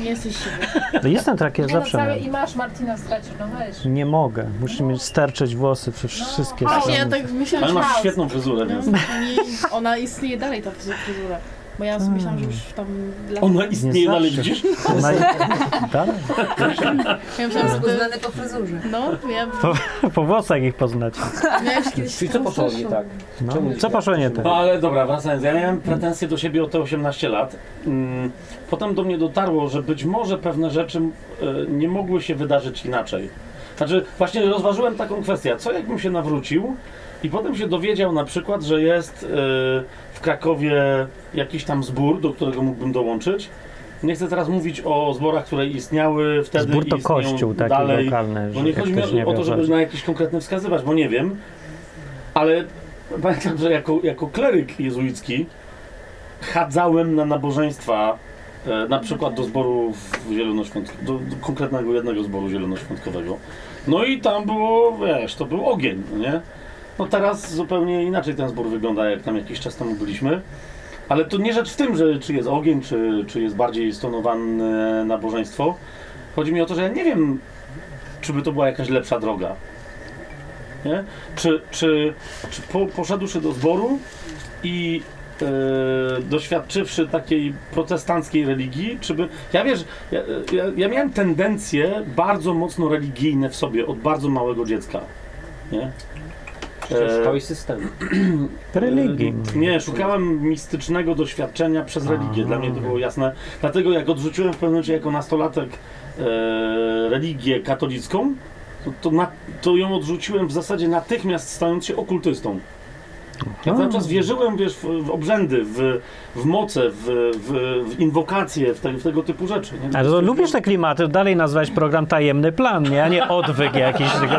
S4: Nie jesteś siwy.
S1: No jestem taki, ja
S5: Nie no,
S1: zawsze
S5: cały
S1: miałem.
S5: i masz Martina stracisz, no weź.
S1: Nie mogę. Muszę mieć sterczeć włosy przez wszystkie
S4: Właśnie, ja
S1: strony.
S4: tak myślałam,
S2: Ale
S4: że
S2: masz świetną fryzurę, więc...
S4: No, nie, ona istnieje dalej, ta fryzura. Bo ja myślałam, że już tam... lata-
S2: Ona istnieje
S1: Nie
S2: dalej,
S1: zawsze.
S2: widzisz?
S1: Ona... Tak?
S4: Ja myślałam, że to...
S5: Poznany po fryzurze.
S4: No, ja
S1: Po, po włosach ich poznacie.
S4: miałeś kiedyś
S7: Czyli co poszło nie tak?
S1: No. Co poszło nie tak?
S2: No ale dobra, wracając, ja miałem pretensje do siebie o te 18 lat. Mm, Potem do mnie dotarło, że być może pewne rzeczy e, nie mogły się wydarzyć inaczej. Znaczy, właśnie rozważyłem taką kwestię, co jakbym się nawrócił i potem się dowiedział na przykład, że jest e, w Krakowie jakiś tam zbór, do którego mógłbym dołączyć. Nie chcę teraz mówić o zborach, które istniały wtedy
S1: Zbór to kościół taki
S2: dalej.
S1: lokalny,
S2: Bo nie chodzi mi o, o to, żeby na jakiś konkretny wskazywać, bo nie wiem, ale pamiętam, że jako, jako kleryk jezuicki chadzałem na nabożeństwa, e, na przykład do zboru zielonoświątkowego, do, do konkretnego jednego zboru zielonoświątkowego. No i tam było, wiesz, to był ogień, nie? No teraz zupełnie inaczej ten zbór wygląda, jak tam jakiś czas temu byliśmy. Ale to nie rzecz w tym, że czy jest ogień, czy, czy jest bardziej stonowane nabożeństwo. Chodzi mi o to, że ja nie wiem, czy by to była jakaś lepsza droga. Nie? Czy, czy, czy po, poszedłszy do zboru i e, doświadczywszy takiej protestanckiej religii, czy by... Ja wiesz, ja, ja, ja miałem tendencje bardzo mocno religijne w sobie od bardzo małego dziecka. Nie?
S7: Szukałeś systemu.
S1: Religii.
S2: Nie, szukałem mistycznego doświadczenia przez religię. Dla mnie to było jasne. Dlatego jak odrzuciłem w pewnym momencie jako nastolatek e, religię katolicką, to, to, na, to ją odrzuciłem w zasadzie natychmiast stając się okultystą. Ja cały czas wierzyłem wiesz, w, w obrzędy, w, w moce, w, w, w inwokacje, w, te, w tego typu rzeczy. Nie?
S1: Ale to lubisz te klimaty, dalej nazwać program Tajemny Plan, nie? A nie odwyk jakiś. Tylko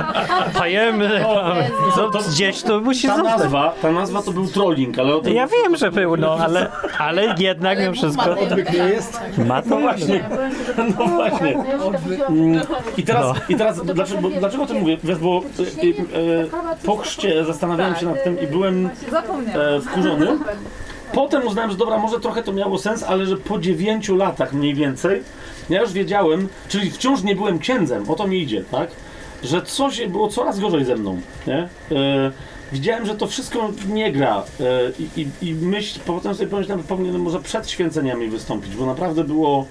S1: tajemny plan. To, to gdzieś to musi
S2: Ta
S1: zostać.
S2: nazwa, ta nazwa to był trolling, ale o tym
S1: Ja wiem, że był, no, ale, ale jednak mimo wszystko
S7: Nie jest?
S1: ma to właśnie.
S2: No właśnie. I teraz,
S1: No.
S2: i teraz dlaczego, dlaczego o tym mówię? Wiesz, bo e, e, po chrzcie zastanawiałem się nad tym i byłem e, wkurzony. Potem uznałem, że dobra, może trochę to miało sens, ale że po 9 latach mniej więcej, ja już wiedziałem, czyli wciąż nie byłem księdzem, o to mi idzie, tak? Że coś było coraz gorzej ze mną, nie? E, widziałem, że to wszystko nie gra e, i, i, myśl, potem sobie pomyślałem, że powinienem może przed święceniami wystąpić, bo naprawdę było...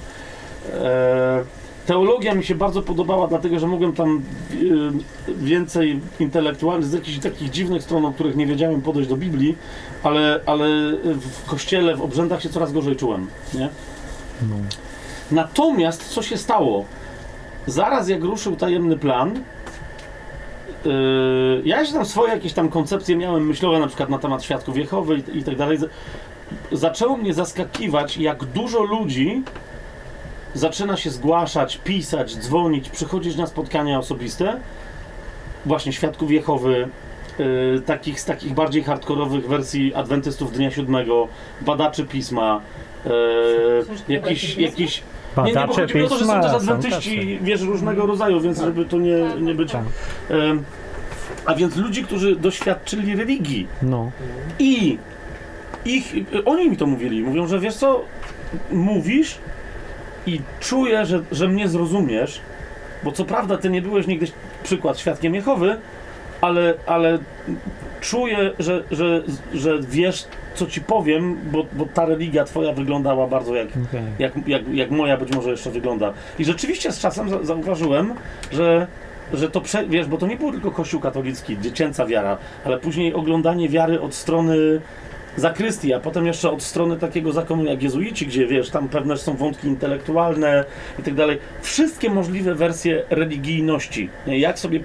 S2: E, teologia mi się bardzo podobała, dlatego że mogłem tam e, więcej intelektualnych, z jakichś takich dziwnych stron, o których nie wiedziałem podejść do Biblii, ale, ale w kościele, w obrzędach się coraz gorzej czułem. Nie? Natomiast co się stało? Zaraz jak ruszył tajemny plan, yy, ja jeszcze tam swoje jakieś tam koncepcje miałem myślowe, na przykład na temat świadków Jehowy i, i tak dalej. Zaczęło mnie zaskakiwać, jak dużo ludzi zaczyna się zgłaszać, pisać, dzwonić, przychodzić na spotkania osobiste, właśnie świadków Jehowy, y, takich z takich bardziej hardkorowych wersji adwentystów Dnia Siódmego, badaczy pisma, y, jakiś, jakiś nie, nie, bo chodzi mi o to, że są
S1: pisma
S2: też adwentyści, wiesz, różnego rodzaju, więc żeby to nie, nie być...
S1: Tak.
S2: Em, a więc ludzi, którzy doświadczyli religii.
S1: No.
S2: i ich, oni mi to mówili, mówią, że wiesz co, mówisz i czuję, że, że mnie zrozumiesz, bo co prawda ty nie byłeś nigdy, przykład, świadkiem Jehowy, ale, ale czuję, że, że, że wiesz, co ci powiem, bo, bo ta religia twoja wyglądała bardzo jak,
S1: Okej.
S2: jak, jak, jak moja być może jeszcze wygląda. I rzeczywiście z czasem za, zauważyłem, że że to, prze, wiesz, bo to nie był tylko kościół katolicki, dziecięca wiara, ale później oglądanie wiary od strony zakrystii, a potem jeszcze od strony takiego zakonu jak jezuici, gdzie wiesz, tam pewne są wątki intelektualne i tak dalej. Wszystkie możliwe wersje religijności. Nie? Jak sobie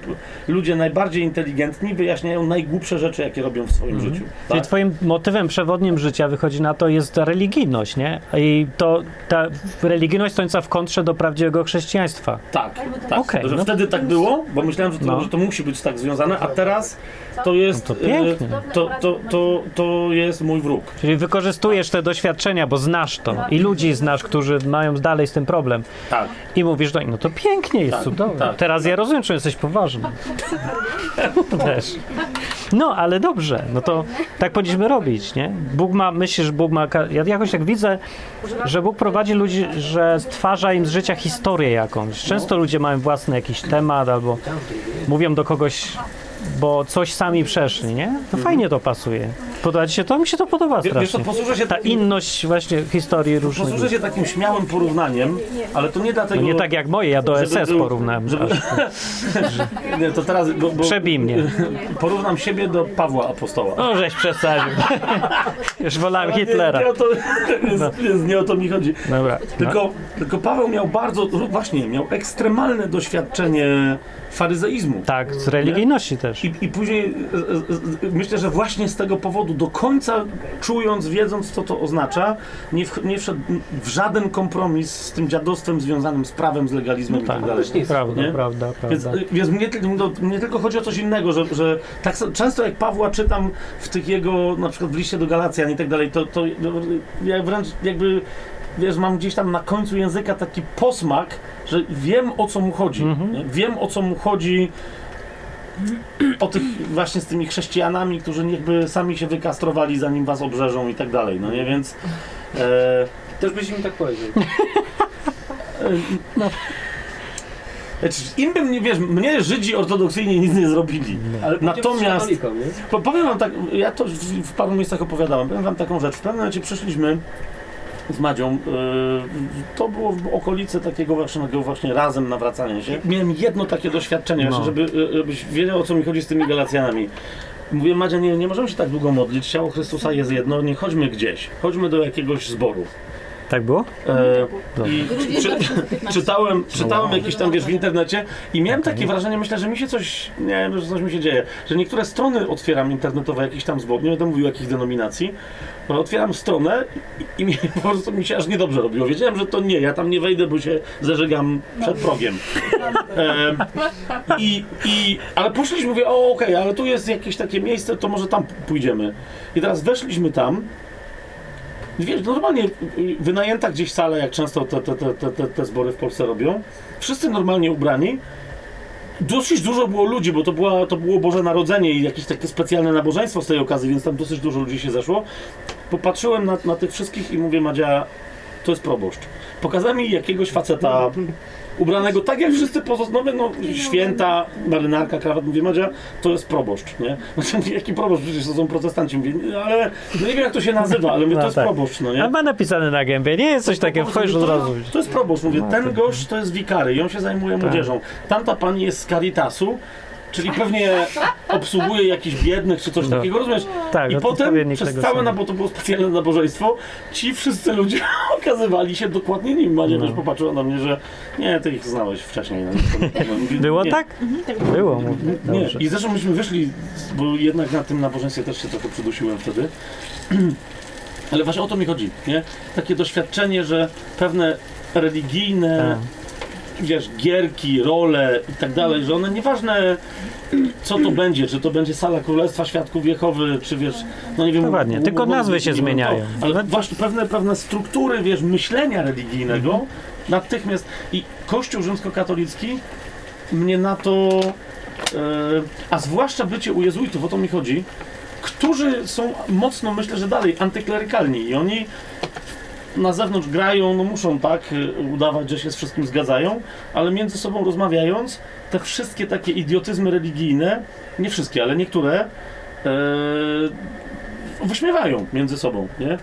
S2: ludzie najbardziej inteligentni wyjaśniają najgłupsze rzeczy, jakie robią w swoim życiu.
S1: Czyli
S2: Tak?
S1: twoim motywem przewodnim życia wychodzi na to jest ta religijność, nie? I to ta religijność stojąca w kontrze do prawdziwego chrześcijaństwa.
S2: Tak, tak.
S1: Okej,
S2: że
S1: no.
S2: wtedy tak było, bo myślałem, że to,
S1: No.
S2: że to musi być tak związane, a teraz to jest.
S1: No to pięknie.
S2: e, To, to, to, to jest mój wróg.
S1: Czyli wykorzystujesz te doświadczenia, bo znasz to i ludzi znasz, którzy mają dalej z tym problem.
S2: Tak.
S1: I mówisz do nich, no to pięknie jest,
S2: Tak,
S1: cudownie.
S2: tak.
S1: Teraz ja rozumiem, czy jesteś poważny. Też. No, ale dobrze, no to tak powinniśmy robić, nie? Bóg ma, myślisz, że Bóg ma, ja jakoś tak widzę, że Bóg prowadzi ludzi, że stwarza im z życia historię jakąś. Często ludzie mają własny jakiś temat albo mówią do kogoś, bo coś sami przeszli, nie? To fajnie to pasuje. Podoba ci się to? Mi się to podoba
S2: Wie- Wiesz co,
S1: strasznie.
S2: posłużę się
S1: Ta
S2: takim,
S1: inność właśnie historii różnych.
S2: posłużę się takim śmiałym porównaniem, ale to nie dlatego...
S1: No nie tak jak moje, ja do
S2: żeby
S1: SS
S2: był-
S1: porównałem.
S2: żeby-
S1: aż.
S2: Nie, to teraz... Bo, bo
S1: Przebij mnie.
S2: Porównam siebie do Pawła Apostoła.
S1: No żeś przesadził. Już wolałem
S2: Ale nie-
S1: Hitlera.
S2: Nie, o to, jest, jest, nie o to mi chodzi.
S1: Dobra.
S2: Tylko, tylko Paweł miał bardzo, właśnie, miał ekstremalne doświadczenie faryzeizmu.
S1: Tak, z religijności też.
S2: I, I później e, e, e, myślę, że właśnie z tego powodu, do końca czując, wiedząc, co to oznacza, nie, w, nie wszedł w żaden kompromis z tym dziadostwem związanym z prawem, z legalizmem
S1: No
S2: i tak
S1: tak,
S2: dalej.
S1: prawda,
S2: Nie?
S1: prawda,
S2: Więc,
S1: prawda.
S2: więc mnie, no, mnie tylko chodzi o coś innego, że, że tak często jak Pawła czytam w tych jego, na przykład w liście do Galacjan i tak dalej, to, to no, ja wręcz jakby, wiesz, mam gdzieś tam na końcu języka taki posmak, że wiem o co mu chodzi.
S1: Mhm.
S2: Wiem o co mu chodzi o tych właśnie z tymi chrześcijanami, którzy niechby sami się wykastrowali zanim was obrzeżą i tak dalej, no nie, więc e,
S7: Też byś im tak powiedział.
S2: znaczy, im bym, nie wiesz, mnie Żydzi ortodoksyjnie nic nie zrobili, ale natomiast? Po, powiem wam tak, ja to w, w paru miejscach opowiadałem. Powiem wam taką rzecz. W pewnym momencie przyszliśmy z Madzią. Yy, to było w okolicy takiego właśnie, takiego właśnie razem nawracania się. Miałem jedno takie doświadczenie,
S1: No.
S2: żeby, yy, żebyś wiedział o co mi chodzi z tymi Galacjanami. Mówię, Madzia, nie, nie możemy się tak długo modlić. Ciało Chrystusa jest jedno, nie chodźmy gdzieś. Chodźmy do jakiegoś zboru.
S1: Tak było?
S2: E. I czy, czytałem, czytałem jakieś tam wiesz w internecie i miałem takie wrażenie, myślę, że mi się coś, nie wiem, że coś mi się dzieje, że niektóre strony otwieram internetowe jakichś tam zbor, nie będę mówił jakich denominacji, ale otwieram stronę i, i mi, po prostu mi się aż niedobrze robiło. Wiedziałem, że to nie, ja tam nie wejdę, bo się zażegam przed progiem. E, i, i, ale poszliśmy, mówię, o okej, ale tu jest jakieś takie miejsce, to może tam pójdziemy. I teraz weszliśmy tam Wiesz, normalnie wynajęta gdzieś sala, jak często te, te, te, te, te, zbory w Polsce robią. Wszyscy normalnie ubrani. Dosyć dużo było ludzi, bo to, była, to było Boże Narodzenie i jakieś takie specjalne nabożeństwo z tej okazji, więc tam dosyć dużo ludzi się zeszło. Popatrzyłem na, na tych wszystkich i mówię, Madzia, to jest proboszcz. Pokazała mi jakiegoś faceta ubranego tak jak wszyscy pozostałe, no święta, marynarka, krawat. Mówię, Madzia, to jest proboszcz, nie? Znaczy, jaki proboszcz? Przecież to są protestanci. Mówię, ale no nie wiem jak to się nazywa, ale mówię, to
S1: No
S2: jest
S1: tak.
S2: proboszcz, no nie?
S1: A ma napisane na gębie, nie jest coś takiego, wchodzisz od razu.
S2: To jest proboszcz, mówię,
S1: No,
S2: ten gość to jest wikary on się zajmuje
S1: Tak.
S2: młodzieżą. Tamta pani jest z Caritasu, czyli pewnie obsługuje jakichś biednych czy coś
S1: No.
S2: takiego, rozumiesz?
S1: Tak,
S2: I
S1: no
S2: potem przez całe,
S1: samego.
S2: na, bo to było specjalne nabożeństwo, ci wszyscy ludzie okazywali się dokładnie nimi. Madzia
S1: No.
S2: też popatrzyła na mnie, że nie, ty ich znałeś wcześniej. No,
S1: Było
S2: nie.
S1: tak? Było, mówię.
S2: Nie,
S1: Dobrze.
S2: i zresztą myśmy wyszli, bo jednak na tym nabożeństwie też się trochę przydusiłem wtedy. Ale właśnie o to mi chodzi, nie? Takie doświadczenie, że pewne religijne,
S1: Tak.
S2: Wiesz, gierki, role i tak dalej, że one nieważne co to będzie, czy to będzie sala Królestwa Świadków Jehowy, czy wiesz, no nie wiem.
S1: Dokładnie,
S2: u-
S1: tylko nazwy się zmieniają.
S2: to, Ale właśnie pewne, pewne struktury, wiesz, myślenia religijnego natychmiast i Kościół rzymskokatolicki mnie na to, e, a zwłaszcza bycie u jezuitów, o to mi chodzi, którzy są mocno, myślę, że dalej antyklerykalni i oni na zewnątrz grają, no muszą tak y, udawać, że się z wszystkim zgadzają, ale między sobą rozmawiając, te wszystkie takie idiotyzmy religijne, nie wszystkie, ale niektóre, e, wyśmiewają między sobą, nie?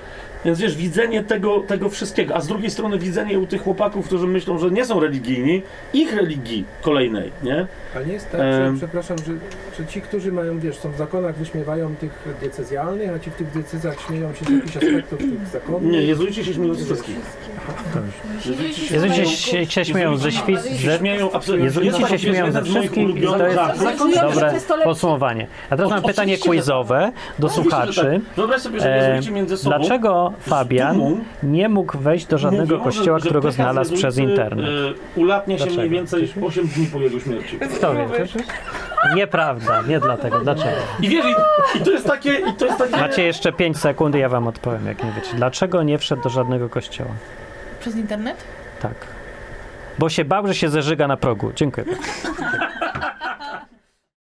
S2: Więc wiesz, widzenie tego, tego wszystkiego, a z drugiej strony widzenie u tych chłopaków, którzy myślą, że nie są religijni, ich religii kolejnej, nie?
S8: Ale nie jest tak, że, przepraszam, że, że ci, którzy mają, wiesz, są w zakonach, wyśmiewają tych diecezjalnych, a ci w tych diecezach śmieją się z jakichś aspektów tych zakonów.
S2: Nie, jezuici się śmieją z wszystkich. Jezuici się śmieją-
S1: się, się śmieją ze ze,
S2: śmieją absolutnie.
S1: Jezuici się śmieją ze wszystkich i to jest dobre podsumowanie. A teraz mam pytanie
S2: że-
S1: quizowe do słuchaczy.
S2: tak. Wyobraź sobie, że jezuici między sobą
S1: Dlaczego Fabian nie mógł wejść do żadnego kościoła, którego znalazł przez internet?
S2: e, ulatnia się mniej więcej 8 dni po jego śmierci.
S1: Nieprawda, nie dlatego. Dlaczego?
S2: I wiesz, i, i to jest takie, i to jest takie...
S1: Macie jeszcze 5 sekund i ja wam odpowiem, jak nie wiecie. Dlaczego nie wszedł do żadnego kościoła?
S4: Przez internet?
S1: Tak. Bo się bał, że się zeżyga na progu. Dziękuję.